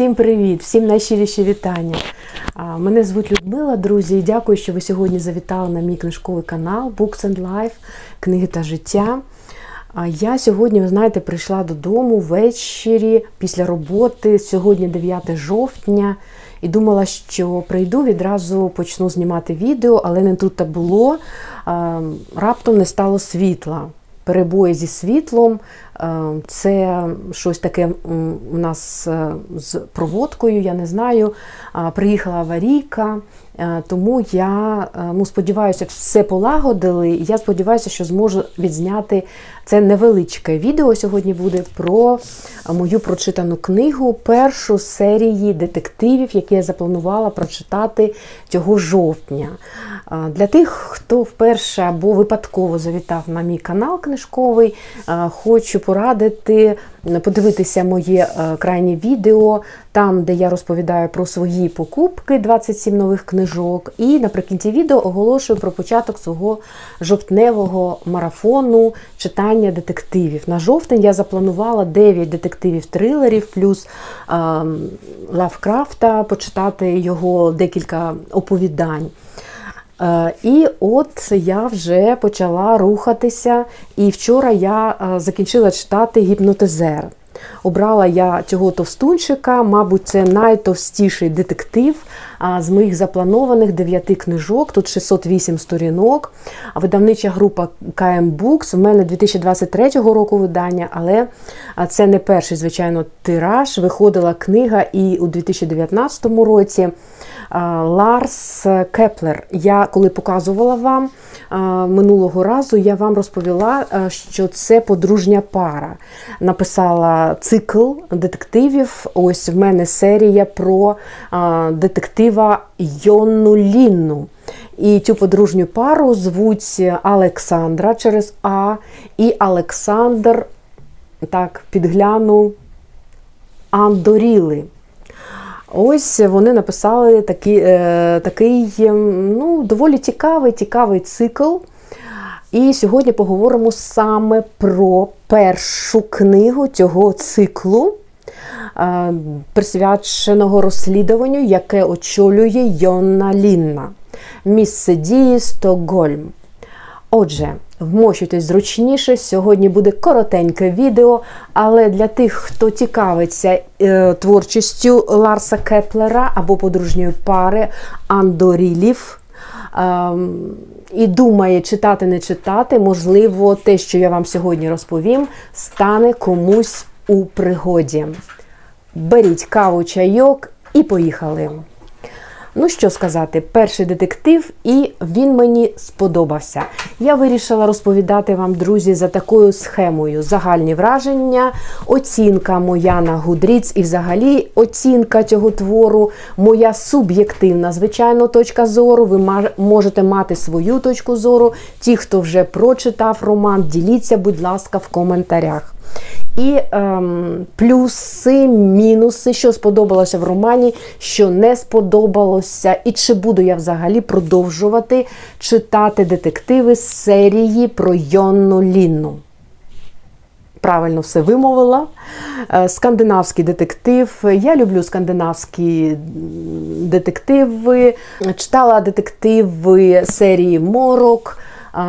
Всім привіт, всім найщиріші вітання. Мене звуть Людмила, друзі, і дякую, що ви сьогодні завітали на мій книжковий канал Books and Life, книги та життя. Я сьогодні, ви знаєте, прийшла додому ввечері після роботи. Сьогодні 9 жовтня, і думала, що прийду відразу почну знімати відео, але не тут було. Раптом не стало світла. Перебої зі світлом, це щось таке у нас е, з проводкою, я не знаю. Приїхала аварійка, е, тому я е, ну, сподіваюся, все полагодили. Я сподіваюся, що зможу відзняти це невеличке відео. Сьогодні буде про мою прочитану книгу, першу серії детективів, які я запланувала прочитати цього жовтня. Для тих, хто вперше або випадково завітав на мій канал книжковий, хочу порадити подивитися моє е, крайнє відео, там, де я розповідаю про свої покупки, 27 нових книжок. І наприкінці відео оголошую про початок свого жовтневого марафону читання детективів. На жовтень я запланувала 9 детективів-трилерів, плюс е, Лавкрафта, почитати його декілька оповідань. Е, і от я вже почала рухатися, і вчора я е, закінчила читати гіпнотизер. Обрала я цього товстунчика, мабуть, це найтовстіший детектив з моїх запланованих дев'яти книжок. Тут 608 сторінок. Видавнича група KM Books. У мене 2023 року видання, але це не перший, звичайно, тираж. Виходила книга і у 2019 році. Ларс Кеплер. Я коли показувала вам минулого разу, я вам розповіла, що це подружня пара. Написала цикл детективів. Ось в мене серія про детектива Йонну. І цю подружню пару звуть Олександра через А і Олександр, так, підгляну Андоріли. Ось вони написали такий, е, такий ем, ну, доволі цікавий, цікавий цикл. І сьогодні поговоримо саме про першу книгу цього циклу, присвяченого розслідуванню, яке очолює Йонна Лінна. Місце дії Стокгольм. Отже, вмощуйтесь зручніше. Сьогодні буде коротеньке відео, але для тих, хто цікавиться е, творчістю Ларса Кеплера або подружньої пари Андорілів. Е, і думає, читати, не читати, можливо, те, що я вам сьогодні розповім, стане комусь у пригоді. Беріть каву, чайок і поїхали! Ну, що сказати, перший детектив, і він мені сподобався. Я вирішила розповідати вам, друзі, за такою схемою: загальні враження, оцінка моя на Гудріц, і взагалі оцінка цього твору, моя суб'єктивна, звичайно, точка зору. Ви можете мати свою точку зору. Ті, хто вже прочитав роман, діліться, будь ласка, в коментарях. І ем, плюси, мінуси, що сподобалося в романі, що не сподобалося, і чи буду я взагалі продовжувати читати детективи з серії про Йонну Лінну. Правильно все вимовила. Е, скандинавський детектив. Я люблю скандинавські детективи. Читала детективи серії Морок,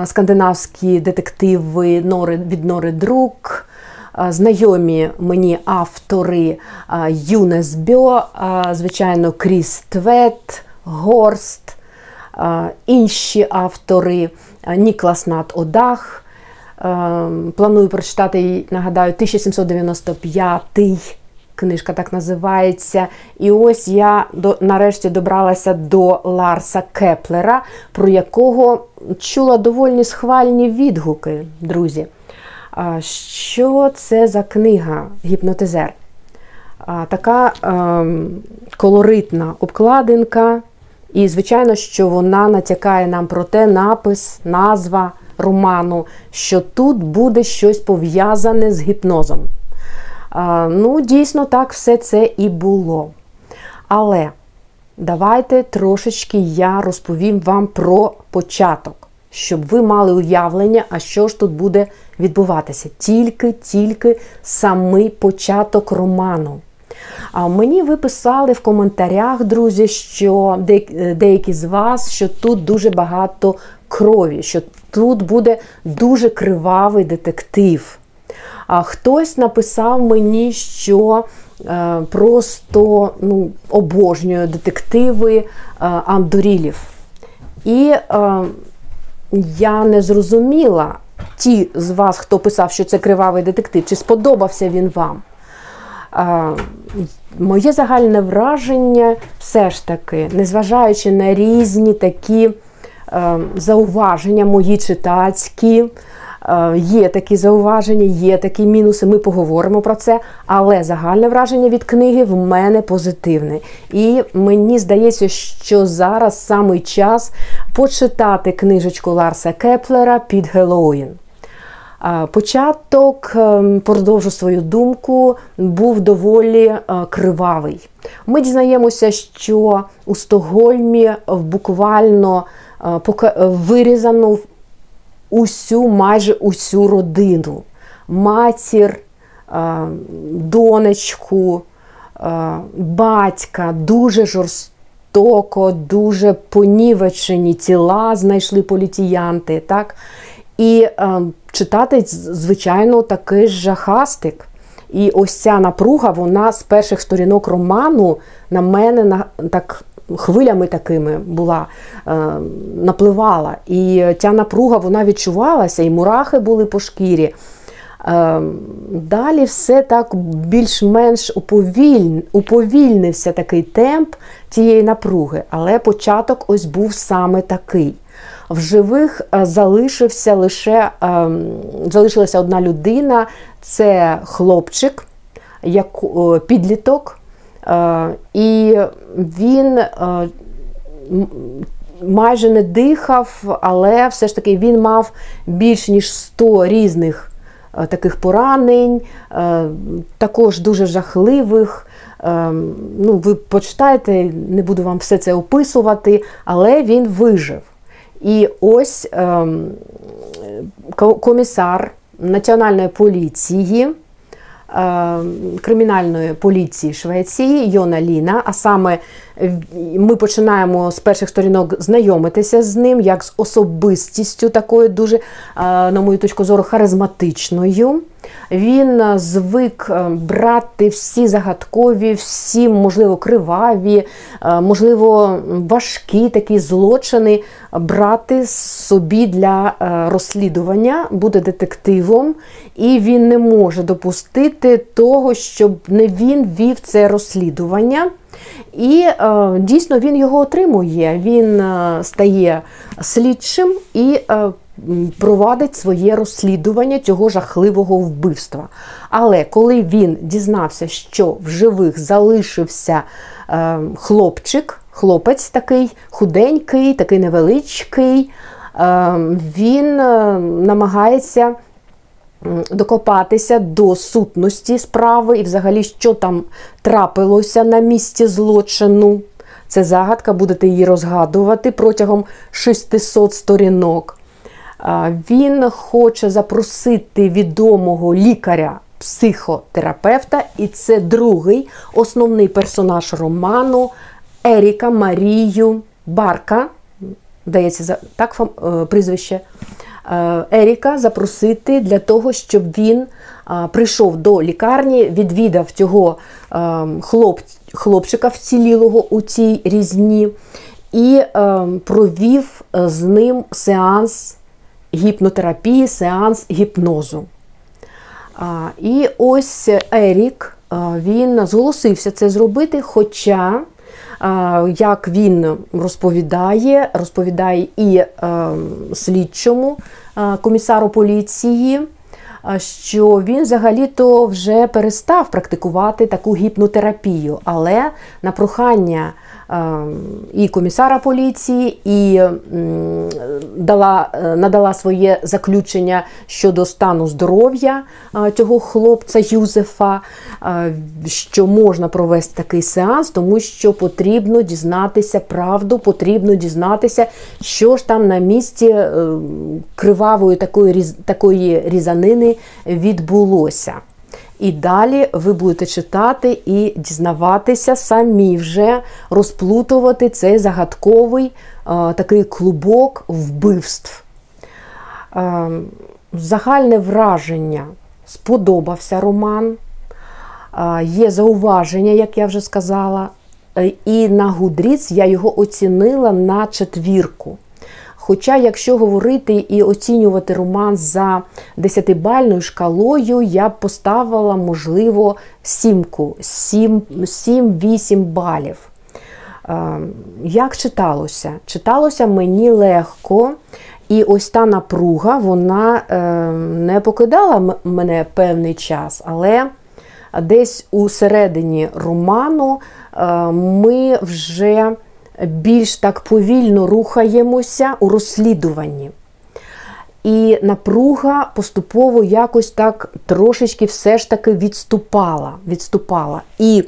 скандинавські детективи від Нори Друк знайомі мені автори Юнес Бьо, звичайно, Кріс Твет, Горст, інші автори Ніклас Нат Одах. Планую прочитати, нагадаю, 1795 книжка так називається. І ось я до, нарешті добралася до Ларса Кеплера, про якого чула доволі схвальні відгуки, друзі. Що це за книга Гіпнотизер? Така ем, колоритна обкладинка, і, звичайно, що вона натякає нам про те напис, назва роману, що тут буде щось пов'язане з гіпнозом. Ну, дійсно, так все це і було. Але давайте трошечки я розповім вам про початок щоб ви мали уявлення, а що ж тут буде відбуватися. Тільки-тільки самий початок роману. А мені ви писали в коментарях, друзі, що деякі з вас, що тут дуже багато крові, що тут буде дуже кривавий детектив. А хтось написав мені, що е, просто ну, обожнює детективи е, Андорілів. І е, я не зрозуміла ті з вас, хто писав, що це кривавий детектив, чи сподобався він вам. Е, моє загальне враження все ж таки, незважаючи на різні такі е, зауваження, мої читацькі. Е, є такі зауваження, є такі мінуси, ми поговоримо про це. Але загальне враження від книги в мене позитивне. І мені здається, що зараз самий час почитати книжечку Ларса Кеплера під Гелоїн. Е, початок, ем, продовжу свою думку, був доволі е, кривавий. Ми дізнаємося, що у Стокгольмі буквально вирізано усю, майже усю родину, матір, донечку, батька, дуже жорстоко, дуже понівечені тіла знайшли поліціянти. так? І читати, звичайно, такий жахастик. І ось ця напруга, вона з перших сторінок роману на мене так хвилями такими була, е, напливала. І ця напруга вона відчувалася, і мурахи були по шкірі. Е, далі все так більш-менш уповіль... уповільнився такий темп цієї напруги, але початок ось був саме такий. В живих е, залишився лише залишилася одна людина це хлопчик, як підліток, і він е, майже не дихав, але все ж таки він мав більш ніж 100 різних е, таких поранень, також дуже жахливих. Ну, Ви почитаєте, не буду вам все це описувати, але він вижив. І ось ем, комісар Національної поліції. Е, кримінальної поліції Швеції Йона Ліна. А саме ми починаємо з перших сторінок знайомитися з ним, як з особистістю, такою дуже, е, на мою точку зору, харизматичною. Він е, звик е, брати всі загадкові, всі, можливо, криваві, можливо, важкі такі злочини брати собі для розслідування, буде детективом, і він не може допустити того, щоб не він вів це розслідування. І е, дійсно він його отримує. Він е, стає слідчим і е, провадить своє розслідування цього жахливого вбивства. Але коли він дізнався, що в живих залишився хлопчик, хлопець такий худенький, такий невеличкий, він намагається. Докопатися до сутності справи і, взагалі, що там трапилося на місці злочину. Це загадка, будете її розгадувати протягом 600 сторінок. Він хоче запросити відомого лікаря-психотерапевта, і це другий основний персонаж роману Еріка Марію Барка. Дається так е, прізвище. Е, Еріка запросити для того, щоб він прийшов до лікарні, відвідав цього е, хлоп, хлопчика вцілілого у цій різні і провів з ним сеанс гіпнотерапії, сеанс гіпнозу. І ось Ерік він зголосився це зробити, хоча, як він розповідає, розповідає і слідчому комісару поліції, що він взагалі-то вже перестав практикувати таку гіпнотерапію, але на прохання і комісара поліції, і дала, е, надала своє заключення щодо стану здоров'я е, цього хлопця Юзефа, е, що можна провести такий сеанс, тому що потрібно дізнатися правду, потрібно дізнатися, що ж там на місці кривавої такої, такої різанини відбулося. І далі ви будете читати і дізнаватися, самі вже розплутувати цей загадковий е, такий клубок вбивств. Е, загальне враження сподобався роман. Е, є зауваження, як я вже сказала. І на Гудріц я його оцінила на четвірку. Хоча, якщо говорити і оцінювати роман за десятибальною шкалою, я б поставила, можливо, сімку, 7-8 балів. Е, як читалося? Читалося мені легко, і ось та напруга вона е, не покидала мене певний час, але десь у середині роману е, ми вже більш так повільно рухаємося у розслідуванні. І напруга поступово якось так трошечки все ж таки відступала. відступала. І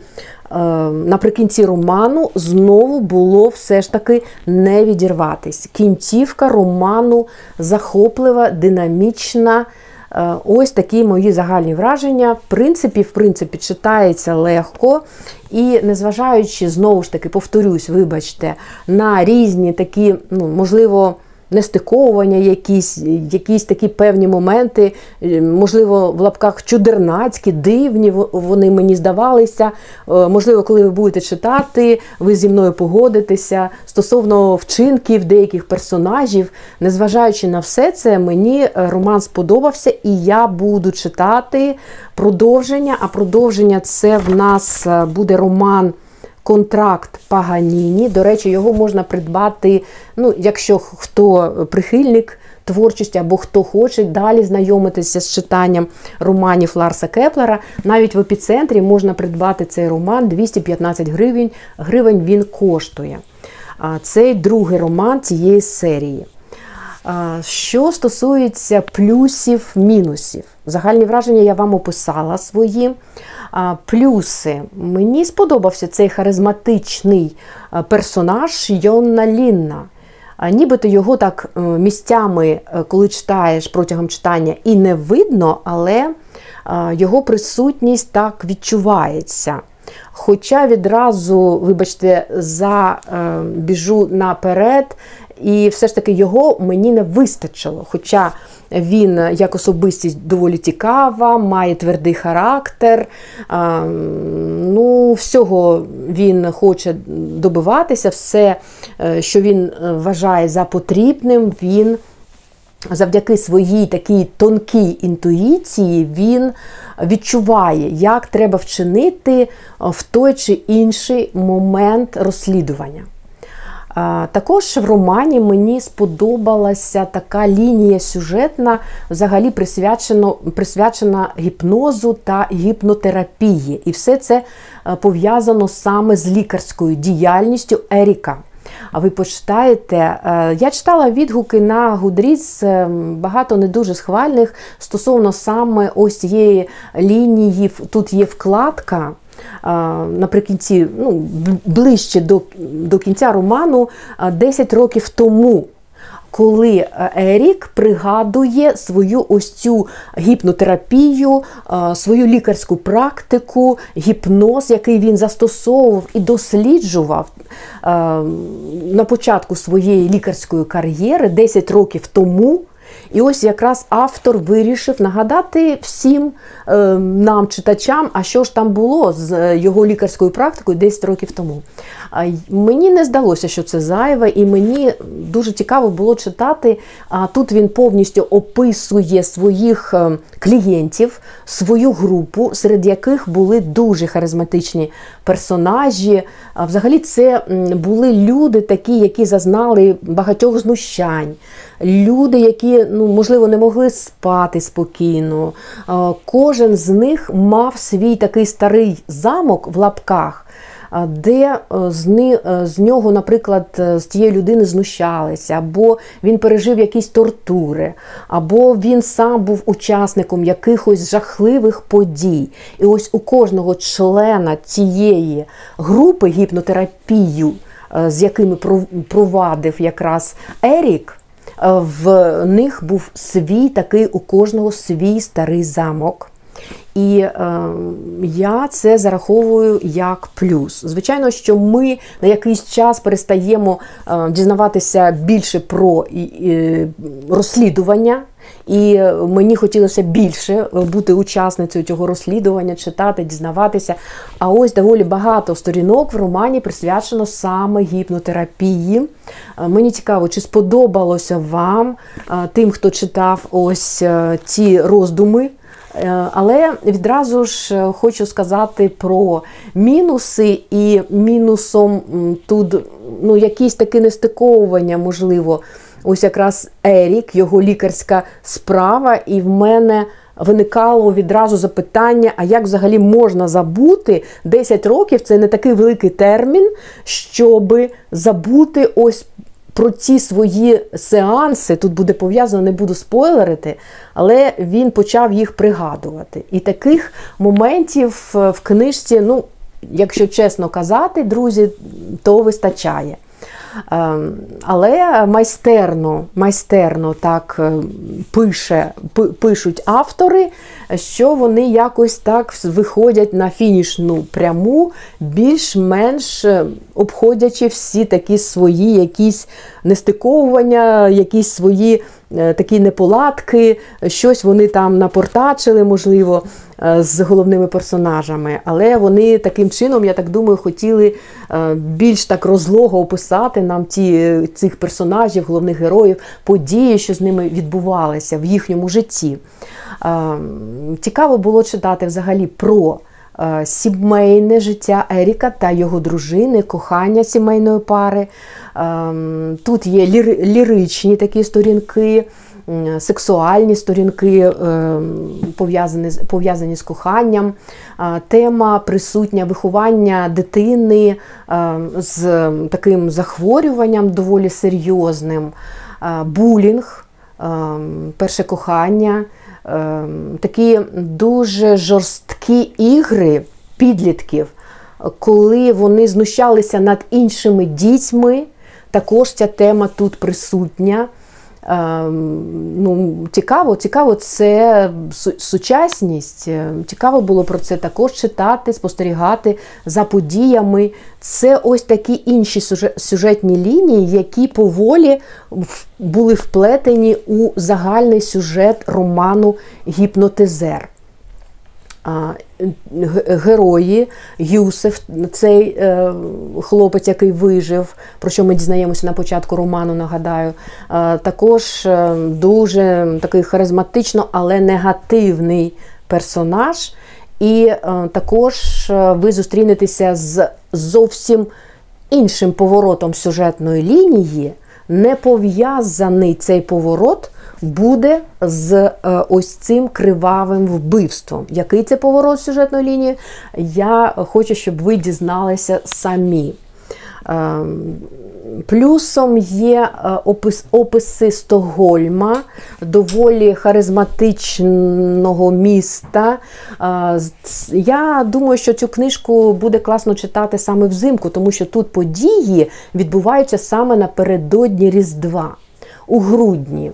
е, наприкінці роману знову було все ж таки не відірватись. Кінцівка роману захоплива, динамічна. Е, ось такі мої загальні враження. В принципі, в принципі, читається легко. І незважаючи, знову ж таки, повторюсь, вибачте, на різні такі, ну, можливо, нестиковування, якісь якісь такі певні моменти, е, можливо, в лапках чудернацькі, дивні вони мені здавалися. Е, можливо, коли ви будете читати, ви зі мною погодитеся стосовно вчинків деяких персонажів. Незважаючи на все це, мені е, роман сподобався, і я буду читати продовження. А продовження це в нас буде роман контракт Паганіні. До речі, його можна придбати, ну, якщо хто прихильник творчості або хто хоче далі знайомитися з читанням романів Ларса Кеплера. Навіть в епіцентрі можна придбати цей роман 215 гривень. Гривень він коштує. Цей другий роман цієї серії. Що стосується плюсів, мінусів, загальні враження я вам описала свої. Плюси. Мені сподобався цей харизматичний персонаж Йонна Лінна. Нібито його так е, місцями, е, коли читаєш протягом читання, і не видно, але його присутність так відчувається. Хоча відразу, вибачте, забіжу е, наперед, і все ж таки його мені не вистачило. Хоча він як особистість доволі цікава, має твердий характер. Ну, Всього він хоче добиватися, все, е, що він е, вважає за потрібним, він. Завдяки своїй такій тонкій інтуїції він відчуває, як треба вчинити в той чи інший момент розслідування. Також в романі мені сподобалася така лінія сюжетна, взагалі присвячена гіпнозу та гіпнотерапії. І все це е, пов'язано саме з лікарською діяльністю Еріка. А ви почитаєте, е, я читала відгуки на Гудріс, е, багато не дуже схвальних стосовно саме ось цієї лінії. Тут є вкладка наприкінці, ну, ближче до, до кінця роману, 10 років тому. Коли е, Ерік пригадує свою ось цю гіпнотерапію, свою лікарську практику, гіпноз, який він застосовував і досліджував на початку своєї лікарської кар'єри 10 років тому. І ось якраз автор вирішив нагадати всім е, нам, читачам, а що ж там було з е, його лікарською практикою 10 років тому. Мені не здалося, що це зайве, і мені дуже цікаво було читати. Тут він повністю описує своїх е, клієнтів, свою групу, серед яких були дуже харизматичні персонажі. Взагалі, це були люди, такі, які зазнали багатьох знущань, люди, які ну, можливо не могли спати спокійно. Кожен з них мав свій такий старий замок в лапках де е, з е, з нього, наприклад, е, з тієї людини знущалися, або він пережив якісь тортури, або він сам був учасником якихось жахливих подій. І ось у кожного члена цієї групи гіпнотерапію, з якими провадив якраз Ерік. В них був свій такий у кожного свій старий замок. І е, я це зараховую як плюс. Звичайно, що ми на якийсь час перестаємо е, дізнаватися більше про е, розслідування. І мені хотілося більше бути учасницею цього розслідування, читати, дізнаватися. А ось доволі багато сторінок в романі присвячено саме гіпнотерапії. Е, мені цікаво, чи сподобалося вам е, тим, хто читав ось е, ці роздуми. Але відразу ж хочу сказати про мінуси, і мінусом тут ну, якісь таке нестиковування, можливо. Ось якраз Ерік, його лікарська справа, і в мене виникало відразу запитання: а як взагалі можна забути 10 років? Це не такий великий термін, щоб забути ось. Про ці свої сеанси тут буде пов'язано, не буду спойлерити, але він почав їх пригадувати. І таких моментів в книжці, ну, якщо чесно казати, друзі, то вистачає. Ем, але майстерно майстерно так е, пише, пишуть автори, що вони якось так виходять на фінішну пряму, більш-менш е, обходячи всі такі свої якісь нестиковування, якісь свої е, такі неполадки, щось вони там напортачили, можливо. Е, з головними персонажами, але вони таким чином, я так думаю, хотіли більш так розлого описати нам ті, цих персонажів, головних героїв, події, що з ними відбувалися в їхньому житті. Е, цікаво було читати взагалі про. Сімейне життя Еріка та його дружини, кохання сімейної пари. Тут є ліричні такі сторінки, сексуальні сторінки, е, пов'язані пов'язані з коханням, тема присутня виховання дитини е, з таким захворюванням доволі серйозним, булінг, е, перше кохання, такі дуже жорсткі ігри підлітків, коли вони знущалися над іншими дітьми. Також ця тема тут присутня. Ем, ну, Цікаво, цікаво, це сучасність. Е, цікаво було про це також читати, спостерігати за подіями. Це ось такі інші сюжетні лінії, які поволі були вплетені у загальний сюжет роману Гіпнотизер герої, Юсеф, цей е, хлопець, який вижив, про що ми дізнаємося на початку роману, нагадаю, е, також е, дуже такий харизматично, але негативний персонаж. І також ви зустрінетеся з зовсім іншим поворотом сюжетної лінії, не пов'язаний цей поворот буде з е, ось цим кривавим вбивством. Який це поворот сюжетної лінії? Я хочу, щоб ви дізналися самі. Ем, плюсом є е, опис, описи Стокгольма, доволі харизматичного міста. Е, я думаю, що цю книжку буде класно читати саме взимку, тому що тут події відбуваються саме напередодні Різдва у грудні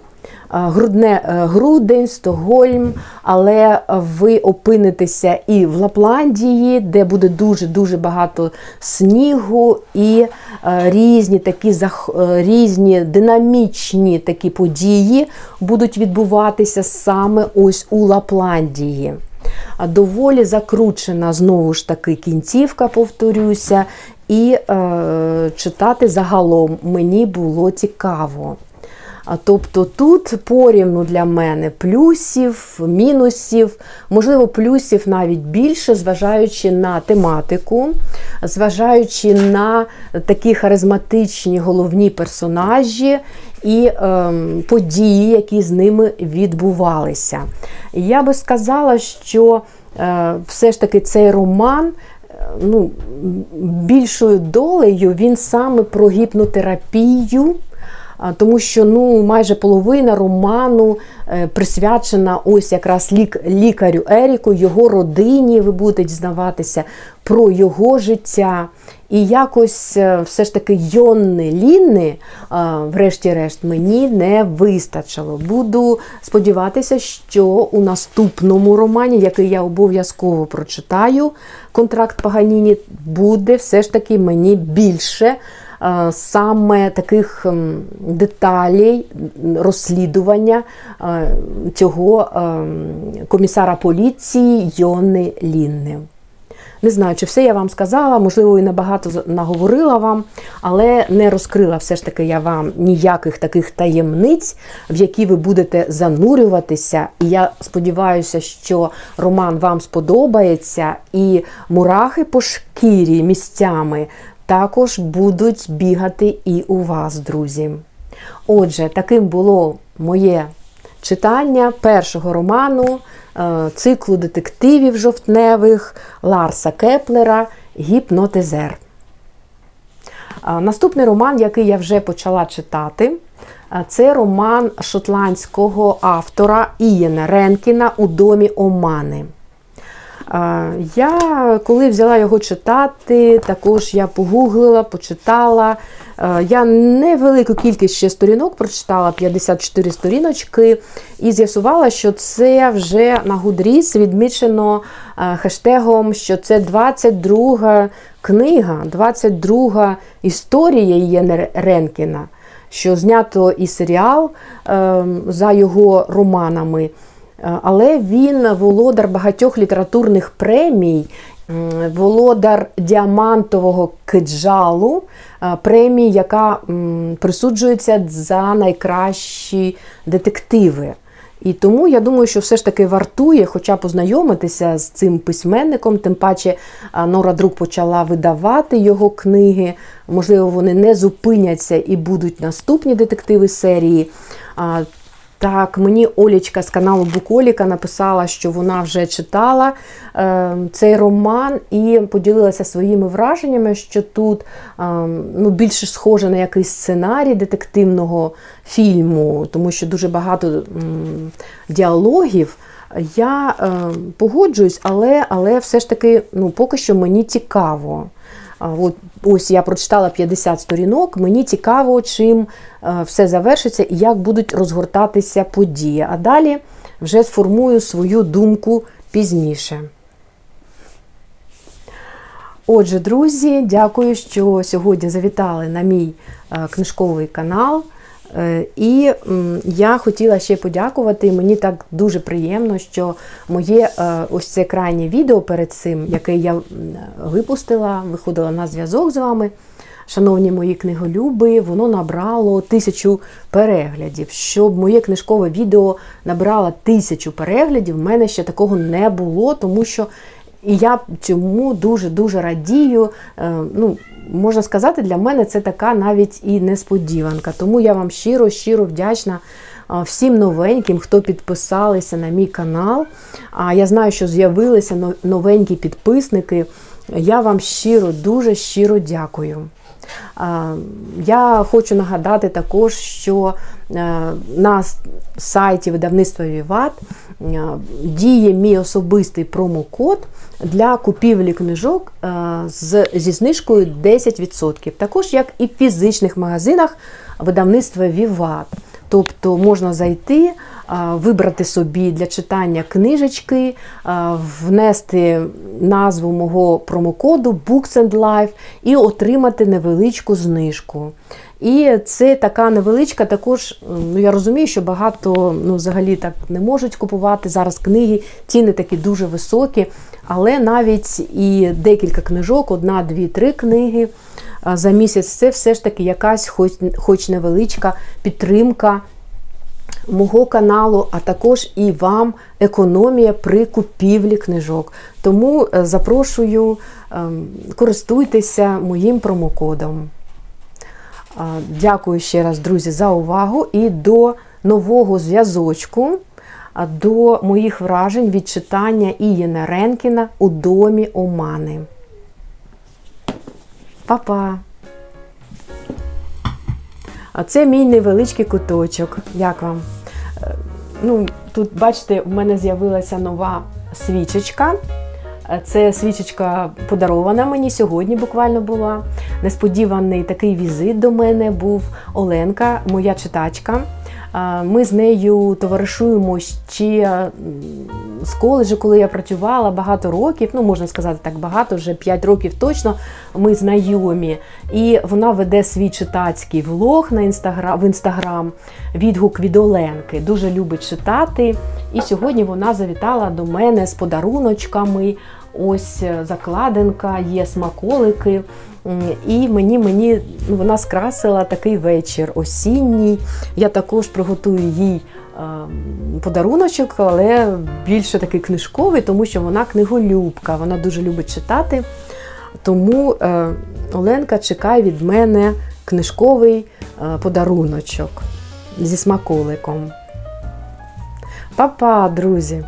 грудне е, грудень, Стокгольм, але ви опинитеся і в Лапландії, де буде дуже-дуже багато снігу, і е, різні такі е, різні динамічні такі події будуть відбуватися саме ось у Лапландії. Доволі закручена знову ж таки кінцівка, повторюся, і е, читати загалом мені було цікаво. Тобто тут порівну для мене плюсів, мінусів, можливо, плюсів навіть більше, зважаючи на тематику, зважаючи на такі харизматичні головні персонажі і е, події, які з ними відбувалися. Я би сказала, що е, все ж таки цей роман. Е, ну, Більшою долею він саме про гіпнотерапію тому що ну, майже половина роману е, присвячена ось якраз лік, лікарю Еріку, його родині. Ви будете дізнаватися про його життя. І якось е, все ж таки Йонни Лінни, врешті-решт, мені не вистачило. Буду сподіватися, що у наступному романі, який я обов'язково прочитаю, контракт Паганіні, буде все ж таки мені більше. Е, саме таких деталей розслідування е, цього ем, комісара поліції Йони Лінни. Не знаю, чи все я вам сказала, можливо, і набагато наговорила вам, але не розкрила все ж таки я вам ніяких таких таємниць, в які ви будете занурюватися. І я сподіваюся, що роман вам сподобається, і мурахи по шкірі місцями також будуть бігати і у вас, друзі. Отже, таким було моє читання першого роману, е, циклу детективів жовтневих Ларса Кеплера Гіпнотизер. Наступний роман, який я вже почала читати, е, це роман шотландського автора Ієна Ренкіна у домі Омани. Я коли взяла його читати, також я погуглила, почитала. Я невелику кількість ще сторінок прочитала 54 сторіночки, і з'ясувала, що це вже на Гудріс відмічено хештегом, що це 22 книга, 22 історія Єна Ренкіна, що знято і серіал ем, за його романами. Але він володар багатьох літературних премій, володар діамантового киджалу, е, премії, яка присуджується за найкращі детективи. І тому я думаю, що все ж таки вартує, хоча познайомитися з цим письменником, тим паче е, Нора Друк почала видавати його книги. Можливо, вони не зупиняться і будуть наступні детективи серії. Так, мені Олічка з каналу Буколіка написала, що вона вже читала е, цей роман і поділилася своїми враженнями, що тут е, ну, більше схоже на якийсь сценарій детективного фільму, тому що дуже багато м, діалогів. Я е, погоджуюсь, але але все ж таки ну, поки що мені цікаво. От, Ось я прочитала 50 сторінок. Мені цікаво, чим е, все завершиться і як будуть розгортатися події. А далі вже сформую свою думку пізніше. Отже, друзі, дякую, що сьогодні завітали на мій е, книжковий канал. Е, і я хотіла ще подякувати. Мені так дуже приємно, що моє е, ось це крайнє відео перед цим, яке я випустила, виходила на зв'язок з вами. Шановні мої книголюби, воно набрало тисячу переглядів. Щоб моє книжкове відео набрало тисячу переглядів, в мене ще такого не було, тому що і я цьому дуже-дуже радію. Е, ну, можна сказати, для мене це така навіть і несподіванка. Тому я вам щиро-щиро вдячна всім новеньким, хто підписалися на мій канал. А я знаю, що з'явилися новенькі підписники. Я вам щиро, дуже щиро дякую. Я хочу нагадати також, що е, на сайті видавництва Віват е, діє мій особистий промокод для купівлі книжок е, зі знижкою 10%. Також як і в фізичних магазинах видавництва Віват. Тобто можна зайти, вибрати собі для читання книжечки, внести назву мого промокоду Books and Life і отримати невеличку знижку. І це така невеличка, також, ну я розумію, що багато ну, взагалі так не можуть купувати зараз книги, ціни такі дуже високі, але навіть і декілька книжок, одна, дві, три книги за місяць це все ж таки якась хоч, хоч невеличка підтримка мого каналу, а також і вам економія при купівлі книжок. Тому е, запрошую, ем, користуйтеся моїм промокодом. Дякую ще раз, друзі, за увагу і до нового зв'язочку, до моїх вражень від читання Ієна Ренкіна у домі Омани. Па-па! А це мій невеличкий куточок. Як вам? Е, Ну, Тут, бачите, в мене з'явилася нова свічечка. Е, Це свічечка подарована мені сьогодні буквально була. Несподіваний такий візит до мене був Оленка, моя читачка. Ми з нею товаришуємо ще з коледжу, коли я працювала багато років, ну можна сказати так багато, вже 5 років точно. Ми знайомі. І вона веде свій читацький влог на інстаграм в інстаграм, відгук від Оленки. Дуже любить читати. І сьогодні вона завітала до мене з подаруночками. Ось е, закладинка, є смаколики. І мені, мені вона скрасила такий вечір осінній. Я також приготую їй подаруночок, але більше такий книжковий, тому що вона книголюбка, вона дуже любить читати. Тому е, Оленка чекає від мене книжковий е, подаруночок зі смаколиком. Па-па, друзі!